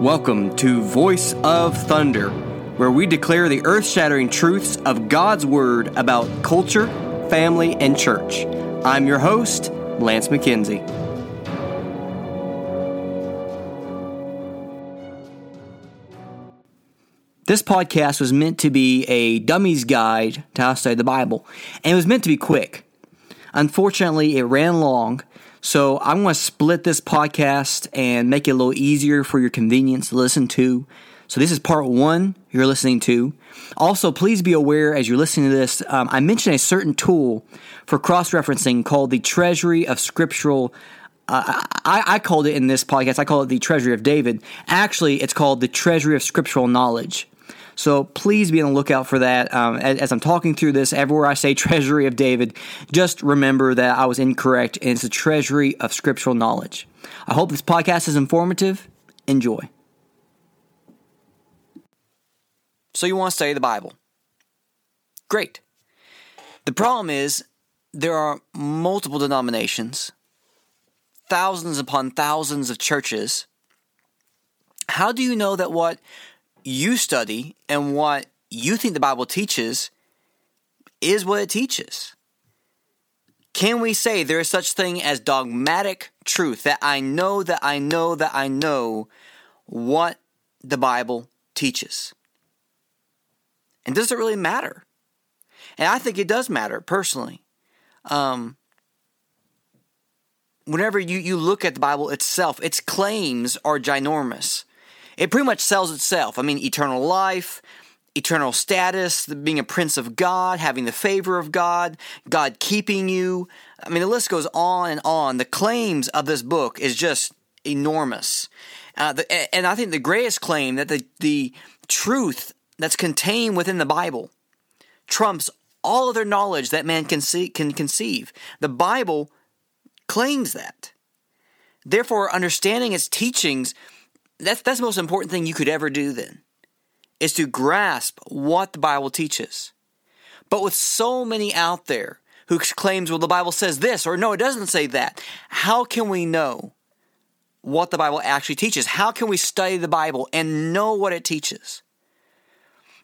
Welcome to Voice of Thunder, where we declare the earth shattering truths of God's Word about culture, family, and church. I'm your host, Lance McKenzie. This podcast was meant to be a dummy's guide to how to study the Bible, and it was meant to be quick. Unfortunately, it ran long, so I'm going to split this podcast and make it a little easier for your convenience to listen to. So this is part one you're listening to. Also, please be aware as you're listening to this, um, I mentioned a certain tool for cross referencing called the Treasury of Scriptural. Uh, I, I called it in this podcast, I call it the Treasury of David. Actually, it's called the Treasury of Scriptural Knowledge. So please be on the lookout for that. Um, as, as, I'm talking through this, everywhere I say treasury of David, just remember that I was incorrect, and it's a treasury of scriptural knowledge. I hope this podcast is informative. Enjoy. So, you want to study the Bible? Great. The problem is there are multiple denominations, thousands upon thousands of churches. How do you know that what you study and what you think the Bible teaches is what it teaches. Can we say there is such thing as dogmatic truth that I know that I know that I know what the Bible teaches? And does it really matter? And I think it does matter personally. Um, whenever you, you look at the Bible itself, its claims are ginormous it pretty much sells itself. I mean, eternal life, eternal status, being a prince of God, having the favor of God, God keeping you. I mean, the list goes on and on. The claims of this book is just enormous. Uh, the, and I think the greatest claim that the, the truth that's contained within the Bible trumps all other knowledge that man can, see, can conceive. The Bible claims that. Therefore, understanding its teachings that's that's the most important thing you could ever do then is to grasp what the Bible teaches. But with so many out there who claims well the Bible says this or no it doesn't say that, how can we know what the Bible actually teaches? How can we study the Bible and know what it teaches?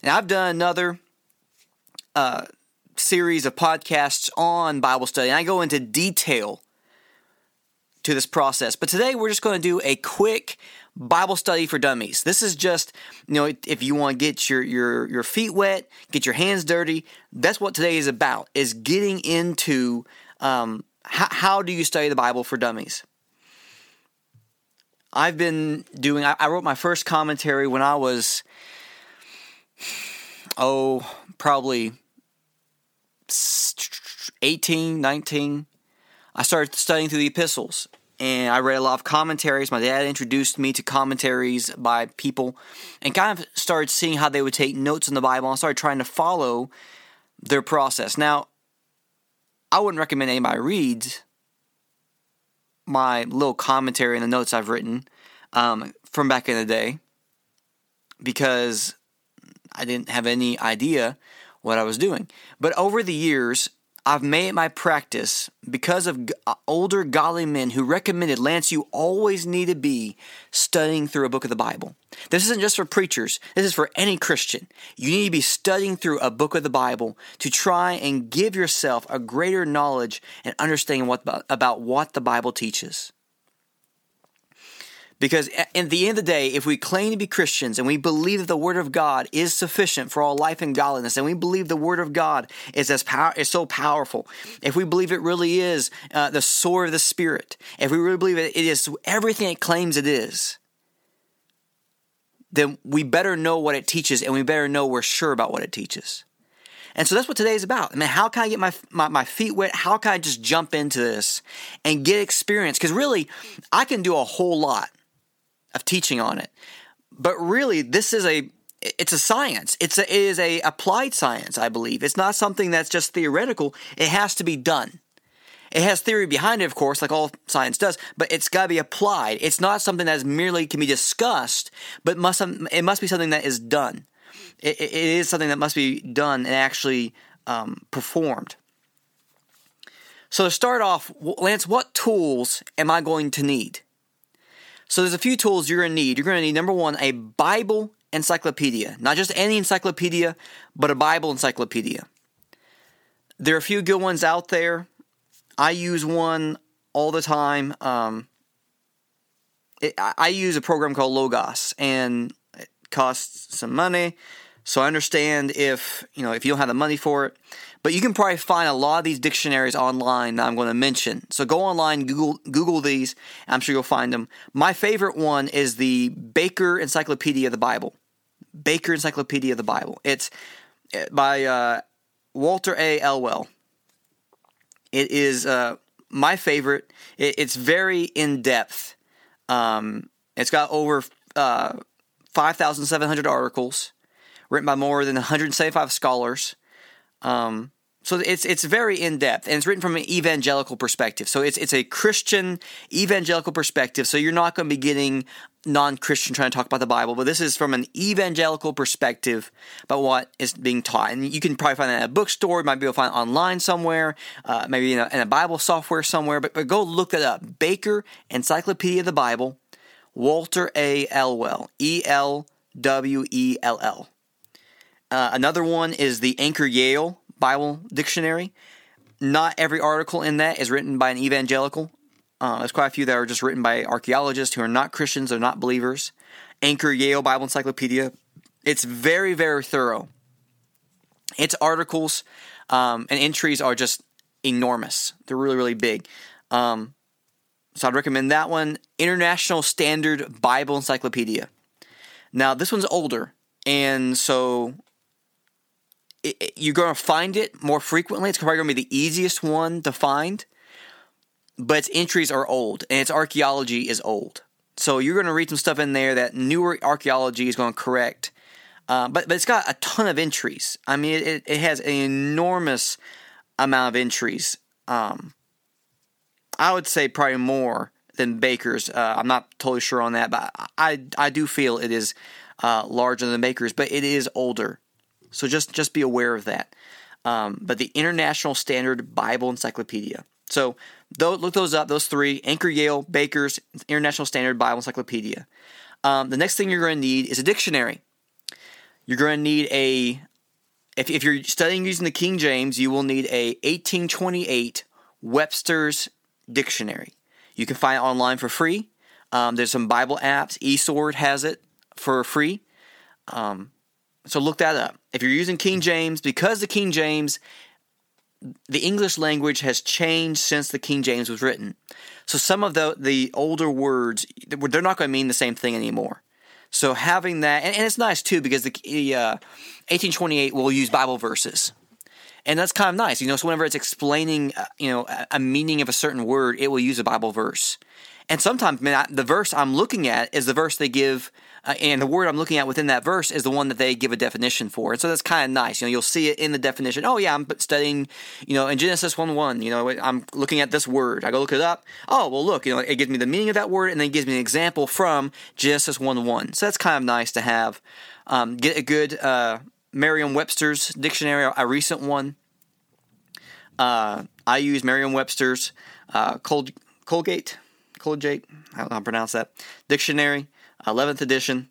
And I've done another uh, series of podcasts on Bible study, and I go into detail to this process. But today we're just going to do a quick Bible study for dummies. This is just, you know, if you want to get your your your feet wet, get your hands dirty. That's what today is about. Is getting into um, how, how do you study the Bible for dummies. I've been doing. I, I wrote my first commentary when I was, oh, probably 18, 19. I started studying through the epistles and I read a lot of commentaries. My dad introduced me to commentaries by people and kind of started seeing how they would take notes in the Bible and started trying to follow their process. Now, I wouldn't recommend anybody reads my little commentary and the notes I've written um, from back in the day because I didn't have any idea what I was doing. But over the years, I've made it my practice because of uh, older godly men who recommended, Lance, you always need to be studying through a book of the Bible. This isn't just for preachers, this is for any Christian. You need to be studying through a book of the Bible to try and give yourself a greater knowledge and understanding what, about what the Bible teaches. Because at the end of the day, if we claim to be Christians and we believe that the Word of God is sufficient for all life and godliness, and we believe the Word of God is as power is so powerful, if we believe it really is uh, the sword of the Spirit, if we really believe it, it is everything it claims it is, then we better know what it teaches, and we better know we're sure about what it teaches. And so that's what today is about. I mean, how can I get my, my, my feet wet? How can I just jump into this and get experience? Because really, I can do a whole lot of teaching on it. But really, this is a it's a science. It's a, it is a applied science, I believe. It's not something that's just theoretical. It has to be done. It has theory behind it, of course, like all science does, but it's got to be applied. It's not something that is merely can be discussed, but must it must be something that is done. it, it is something that must be done and actually um, performed. So to start off, Lance, what tools am I going to need? So there's a few tools you're going to need. You're going to need number one, a Bible encyclopedia, not just any encyclopedia, but a Bible encyclopedia. There are a few good ones out there. I use one all the time. Um, it, I use a program called Logos, and it costs some money. So I understand if you know if you don't have the money for it, but you can probably find a lot of these dictionaries online that I'm going to mention. So go online, Google Google these. I'm sure you'll find them. My favorite one is the Baker Encyclopedia of the Bible. Baker Encyclopedia of the Bible. It's eh, by uh, Walter A. Elwell. It is uh, my favorite. It, it's very in depth. Um, it's got over uh, 5,700 articles written by more than 175 scholars. Um, so it's it's very in depth and it's written from an evangelical perspective. So it's it's a Christian evangelical perspective. So you're not going to be getting non-Christian trying to talk about the Bible, but this is from an evangelical perspective about what is being taught. And you can probably find that at a bookstore, you might be able to find it online somewhere, uh, maybe in a, in a, Bible software somewhere. But, but go look that up. Baker Encyclopedia of the Bible, Walter A. Elwell, E L W E L L. Uh, another one is the Anchor Yale Bible Dictionary. Not every article in that is written by an evangelical. Uh, there's quite a few that are just written by archaeologists who are not Christians or not believers. Anchor Yale Bible Encyclopedia. It's very, very thorough. Its articles um, and entries are just enormous. They're really, really big. Um, so I'd recommend that one. International Standard Bible Encyclopedia. Now, this one's older, and so it, you're going to find it more frequently. It's probably going to be the easiest one to find, but its entries are old and its archaeology is old. So you're going to read some stuff in there that newer archaeology is going to correct. Uh, but but it's got a ton of entries. I mean, it, it has an enormous amount of entries. Um, I would say probably more than Baker's. Uh, I'm not totally sure on that, but I I do feel it is uh, larger than Baker's, but it is older. So just just be aware of that. Um, but the International Standard Bible Encyclopedia. So look those up. Those three: Anchor Yale, Baker's International Standard Bible Encyclopedia. Um, the next thing you're going to need is a dictionary. You're going to need a if, if you're studying using the King James, you will need a 1828 Webster's Dictionary. You can find it online for free. Um, there's some Bible apps. eSword has it for free. Um, so look that up. If you're using King James, because the King James, the English language has changed since the King James was written. So some of the the older words, they're not going to mean the same thing anymore. So having that, and, and it's nice too because the, uh, 1828 will use Bible verses, and that's kind of nice. You know, so whenever it's explaining, uh, you know, a, a meaning of a certain word, it will use a Bible verse. And sometimes, man, I, the verse I'm looking at is the verse they give, uh, and the word I'm looking at within that verse is the one that they give a definition for. And so that's kind of nice. You know, you'll see it in the definition. Oh, yeah, I'm studying, you know, in Genesis 1 1, you know, I'm looking at this word. I go look it up. Oh, well, look, you know, it gives me the meaning of that word and then gives me an example from Genesis 1 1. So that's kind of nice to have. Um, get a good uh, Merriam Webster's dictionary, a recent one. Uh, I use Merriam Webster's uh, Colgate Colgate, I don't know how to pronounce that, dictionary, 11th edition.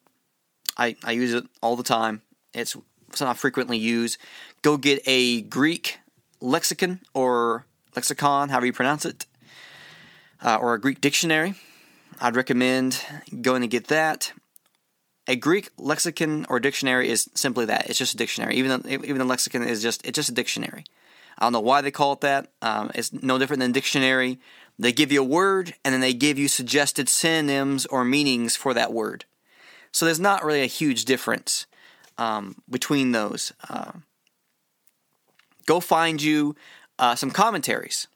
I, I use it all the time. It's something I frequently use. Go get a Greek lexicon or lexicon, however you pronounce it, uh, or a Greek dictionary. I'd recommend going to get that. A Greek lexicon or dictionary is simply that. It's just a dictionary. Even the, even the lexicon is just it's just a dictionary. I don't know why they call it that. Um, it's no different than dictionary. They give you a word and then they give you suggested synonyms or meanings for that word. So there's not really a huge difference um, between those. Uh, go find you uh, some commentaries.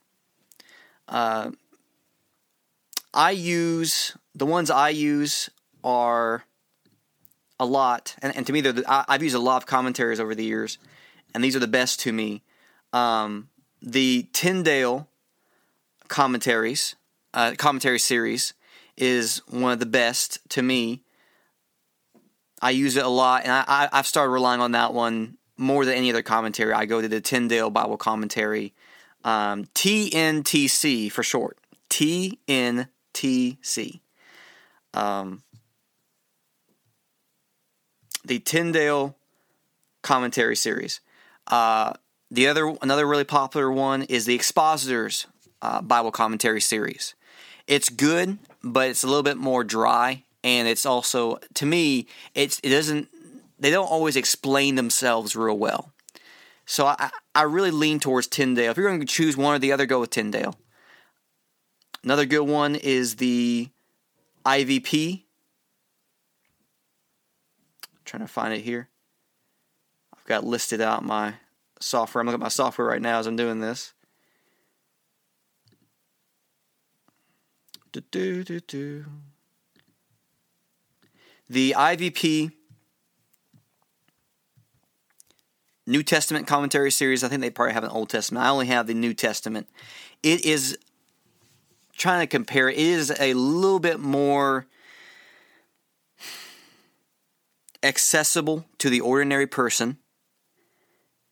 Uh, I use the ones I use are a lot, and, and to me, the, I, have used a lot of commentaries over the years, and these are the best to me. Um, the Tyndale commentaries, uh, commentary series, is one of the best to me. I use it a lot, and I, I, have started relying on that one more than any other commentary. I go to the Tyndale Bible Commentary, um, TNTC for short. TNTC. um, the Tyndale commentary series. Uh, the other another really popular one is the Expositors uh, Bible commentary series. It's good, but it's a little bit more dry, and it's also to me it's it doesn't they don't always explain themselves real well. So I I really lean towards Tyndale. If you're going to choose one or the other, go with Tyndale. Another good one is the IVP. I'm trying to find it here. I've got listed out my software. I'm looking at my software right now as I'm doing this. Do, do, do, do. The IVP New Testament commentary series. I think they probably have an Old Testament. I only have the New Testament. It is trying to compare. It is a little bit more accessible to the ordinary person.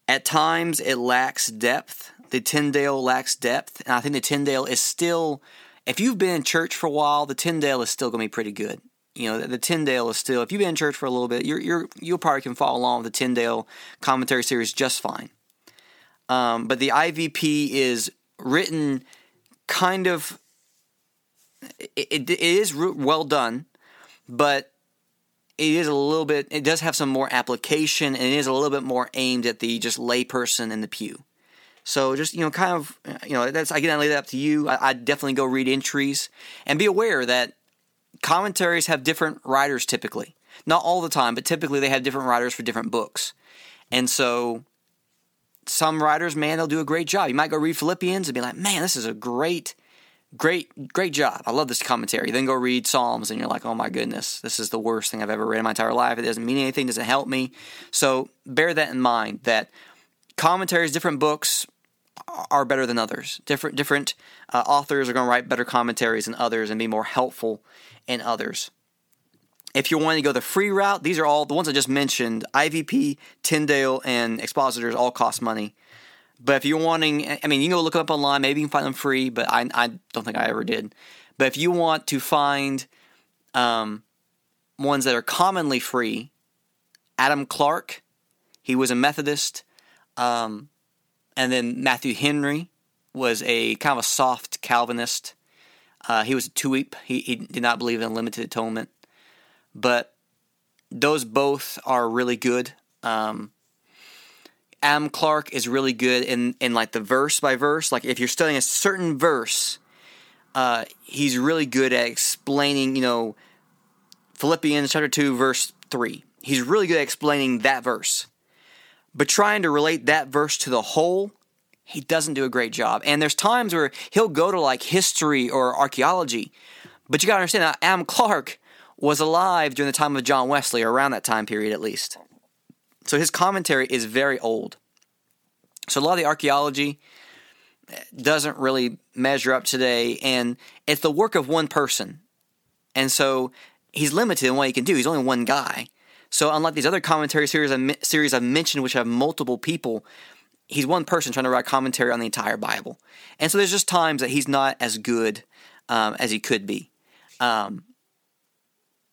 At times, it lacks depth. The Tyndale lacks depth, and I think the Tyndale is still. If you've been in church for a while, the Tyndale is still going to be pretty good you know, the, the Tyndale is still. If you've been in church for a little bit, you're you're you'll probably can follow along with the Tyndale commentary series just fine. Um, but the IVP is written kind of. It, it, it is well done, but it is a little bit. It does have some more application, and it is a little bit more aimed at the just layperson in the pew. So just you know, kind of uh, you know, that's again I leave that up to you. I, I definitely go read entries and be aware that commentaries have different writers typically. Not all the time, but typically they have different writers for different books. And so some writers, man, they'll do a great job. You might go read Philippians and be like, man, this is a great, great, great job. I love this commentary. Then go read Psalms and you're like, oh my goodness, this is the worst thing I've ever read in my entire life. It doesn't mean anything, doesn't help me. So bear that in mind that commentaries, different books, are better than others. Different different uh, authors are going to write better commentaries than others and be more helpful in others. If you're wanting to go the free route, these are all the ones I just mentioned. IVP, Tyndale, and Expositors all cost money. But if you're wanting, I mean, you can go look them up online. Maybe you can find them free, but I, I don't think I ever did. But if you want to find um, ones that are commonly free, Adam Clarke, he was a Methodist. Um, and then Matthew Henry was a kind of a soft Calvinist. Uh, he was a TWIP. He, he did not believe in limited atonement. But those both are really good. Um, Adam Clarke is really good in, in like the verse by verse. Like if you're studying a certain verse, uh, he's really good at explaining, you know, Philippians chapter 2, verse 3. He's really good at explaining that verse. But trying to relate that verse to the whole, he doesn't do a great job. And there's times where he'll go to like history or archaeology. But you got to understand that Adam Clarke was alive during the time of John Wesley, or around that time period at least. So his commentary is very old. So a lot of the archaeology eh, doesn't really measure up today, and it's the work of one person. And so he's limited in what he can do. He's only one guy. So unlike these other commentary series series I've mentioned, which have multiple people, he's one person trying to write commentary on the entire Bible. And so there's just times that he's not as good um, as he could be. Um,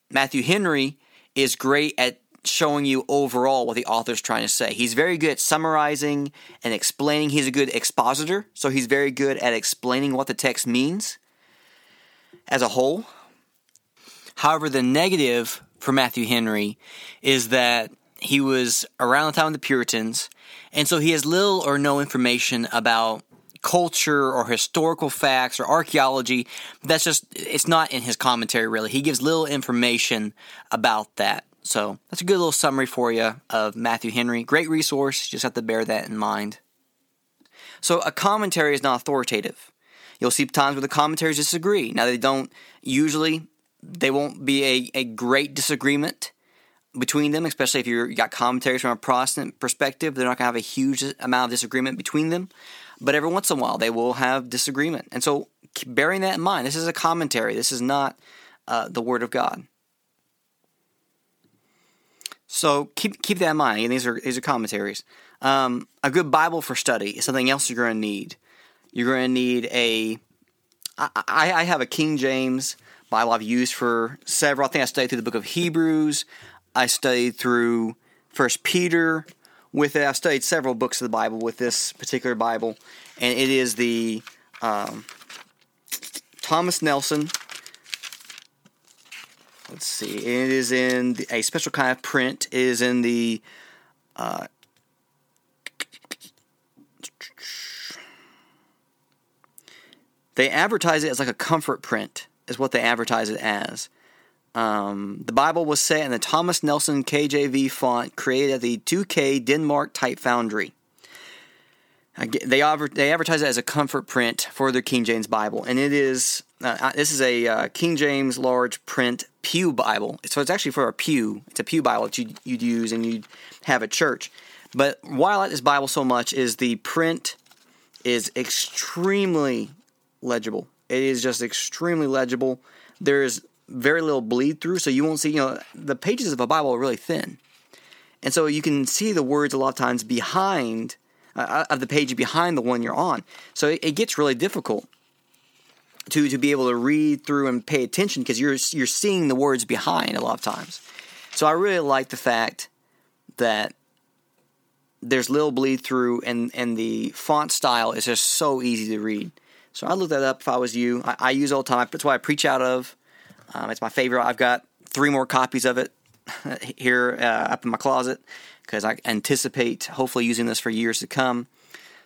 Matthew Henry is great at showing you overall what the author's trying to say. He's very good at summarizing and explaining. He's a good expositor, so he's very good at explaining what the text means as a whole. However, the negative for Matthew Henry is that he was around the time of the Puritans, and so he has little or no information about culture or historical facts or archaeology. That's just, it's not in his commentary really. He gives little information about that. So that's a good little summary for you of Matthew Henry. Great resource, just have to bear that in mind. So a commentary is not authoritative. You'll see times where the commentaries disagree. Now they don't usually they won't be a, a great disagreement between them, especially if you got commentaries from a Protestant perspective. They're not going to have a huge amount of disagreement between them. But every once in a while, they will have disagreement. And so, bearing that in mind, this is a commentary. This is not uh, the Word of God. So keep keep that in mind. And these are these are commentaries. Um, a good Bible for study is something else you're going to need. You're going to need a. I, I have a King James Bible I've used for several. I think I studied through the book of Hebrews. I studied through First Peter with it. I've studied several books of the Bible with this particular Bible, and it is the um, Thomas Nelson. Let's see. It is in the, a special kind of print. It is in the uh, they advertise it as like a comfort print is what they advertise it as. Um, the bible was set in the thomas nelson kjv font created at the 2k denmark type foundry. They, they advertise it as a comfort print for their king james bible and it is uh, this is a uh, king james large print pew bible. So it's actually for a pew. It's a pew bible that you'd, you'd use and you'd have at church. But why i like this bible so much is the print is extremely legible. It is just extremely legible. There's very little bleed through, so you won't see, you know, the pages of a Bible are really thin. And so you can see the words a lot of times behind, uh, of the page behind the one you're on. So it, it gets really difficult to, to be able to read through and pay attention because you're, you're seeing the words behind a lot of times. So I really like the fact that there's little bleed through and, and the font style is just so easy to read. So I'd look that up if I was you. I, I use the time. That's what I preach out of. Um, it's my favorite. I've got three more copies of it here uh, up in my closet because I anticipate hopefully using this for years to come.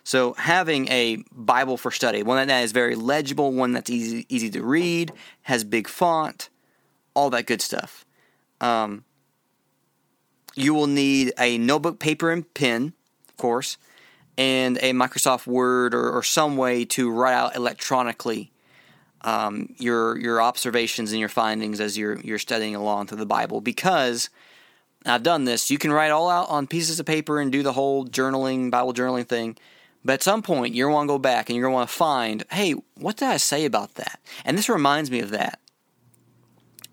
So having a Bible for study, one that is very legible, one that's easy easy to read, has big font, all that good stuff. Um, you will need a notebook, paper, and pen, of course and a Microsoft Word or, or some way to write out electronically um, your your observations and your findings as you're you're studying along through the Bible. Because I've done this, you can write all out on pieces of paper and do the whole journaling Bible journaling thing. But at some point, you're going to go back and you're going to want to find, hey, what did I say about that? And this reminds me of that.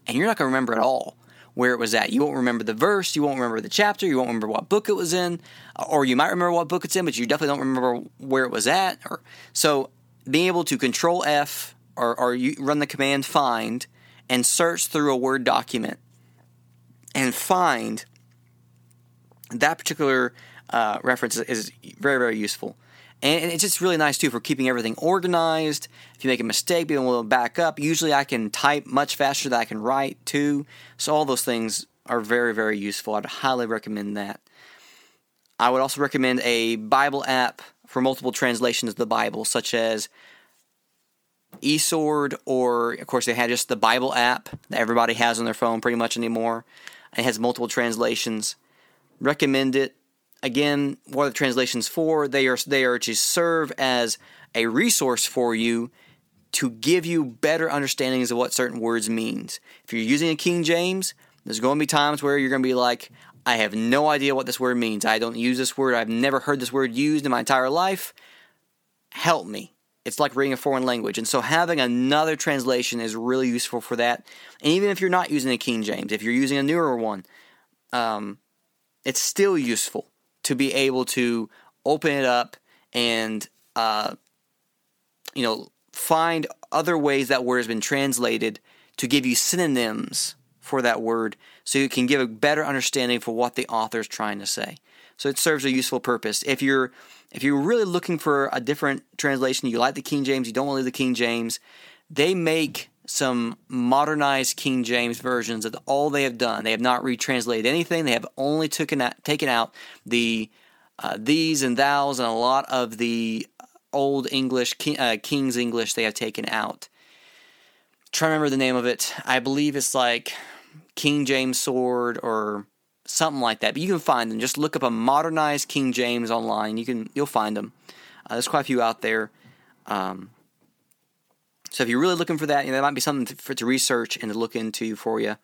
And you're not going to remember at all where it was at. You won't remember the verse, you won't remember the chapter, you won't remember what book it was in, or you might remember what book it's in, but you definitely don't remember where it was at. Or so being able to control F or, or you run the command find and search through a Word document and find that particular uh, reference is very, very useful. And it's just really nice too for keeping everything organized. If you make a mistake, being able to back up. Usually I can type much faster than I can write too. So all those things are very, very useful. I'd highly recommend that. I would also recommend a Bible app for multiple translations of the Bible, such as eSword, or of course they have just the Bible app that everybody has on their phone pretty much anymore. It has multiple translations. Recommend it again, what are the translations for? They are they are to serve as a resource for you to give you better understandings of what certain words means. If you're using a King James, there's going to be times where you're going to be like, I have no idea what this word means. I don't use this word. I've never heard this word used in my entire life. Help me. It's like reading a foreign language. And so having another translation is really useful for that. And even if you're not using a King James, if you're using a newer one, um, it's still useful to be able to open it up and uh, you know find other ways that word has been translated to give you synonyms for that word so you can give a better understanding for what the author is trying to say. So it serves a useful purpose. If you're if you're really looking for a different translation you like the king james you don't want to leave the king james they make some modernized King James versions of all they have done. They have not retranslated anything. They have only taken out, taken out the uh, these and thous and a lot of the old English, uh, King's English. They have taken out. Try to remember the name of it. I believe it's like King James Sword or something like that. But you can find them. Just look up a modernized King James online. You can you'll find them. Uh, there's quite a few out there. Um, so if you're really looking for that, you know, that might be something to, for, to research and to look into for you.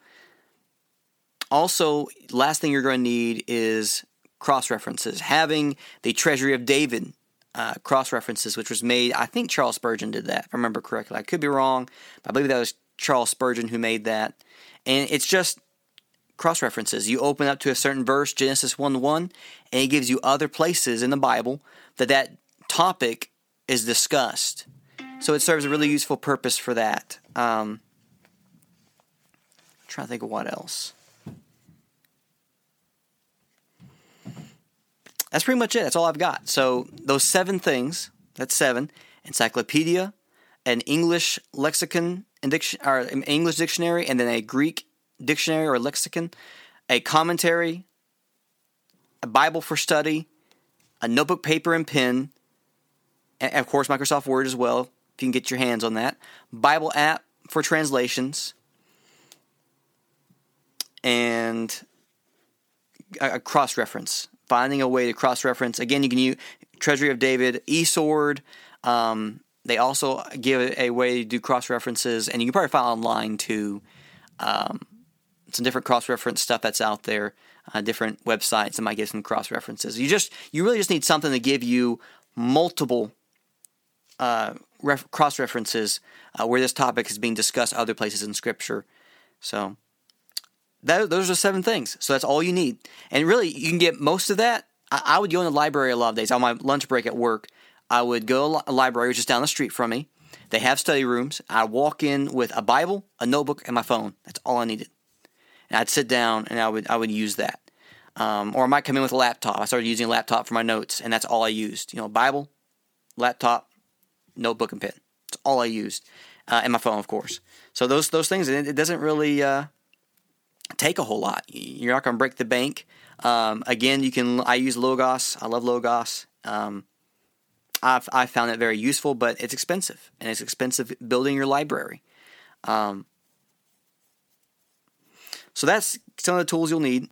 Also, last thing you're going to need is cross references. Having the Treasury of David uh, cross references, which was made, I think Charles Spurgeon did that, if I remember correctly. I could be wrong, but I believe that was Charles Spurgeon who made that. And it's just cross references. You open up to a certain verse, Genesis 1 1, and it gives you other places in the Bible that that topic is discussed. So it serves a really useful purpose for that. Um, trying to think of what else. That's pretty much it. That's all I've got. So those seven things. That's seven. Encyclopedia, an English lexicon and diction, or an English dictionary, and then a Greek dictionary or lexicon, a commentary, a Bible for study, a notebook, paper, and pen, and of course Microsoft Word as well, if you can get your hands on that. Bible app for translations, and a, cross reference. Finding a way to cross reference. Again, you can use Treasury of David, eSword. Um, they also give a way to do cross references, and you can probably find online too. Um, some different cross reference stuff that's out there, uh, different websites that might give some cross references. You just you really just need something to give you multiple uh, ref- cross references uh, where this topic is being discussed other places in Scripture. So that, those are seven things. So that's all you need, and really you can get most of that. I, I would go in the library a lot of days on my lunch break at work. I would go to a library just down the street from me. They have study rooms. I walk in with a Bible, a notebook, and my phone. That's all I needed. And I'd sit down and I would I would use that. Um, or I might come in with a laptop. I started using a laptop for my notes, and that's all I used. You know, Bible, laptop, notebook, and pen. That's all I used, uh, and my phone, of course. So those those things, it, it doesn't really uh, take a whole lot. You're not going to break the bank. Um, again, you can. I use Logos. I love Logos. Um, I've I found it very useful, but it's expensive, and it's expensive building your library. Um, so that's some of the tools you'll need.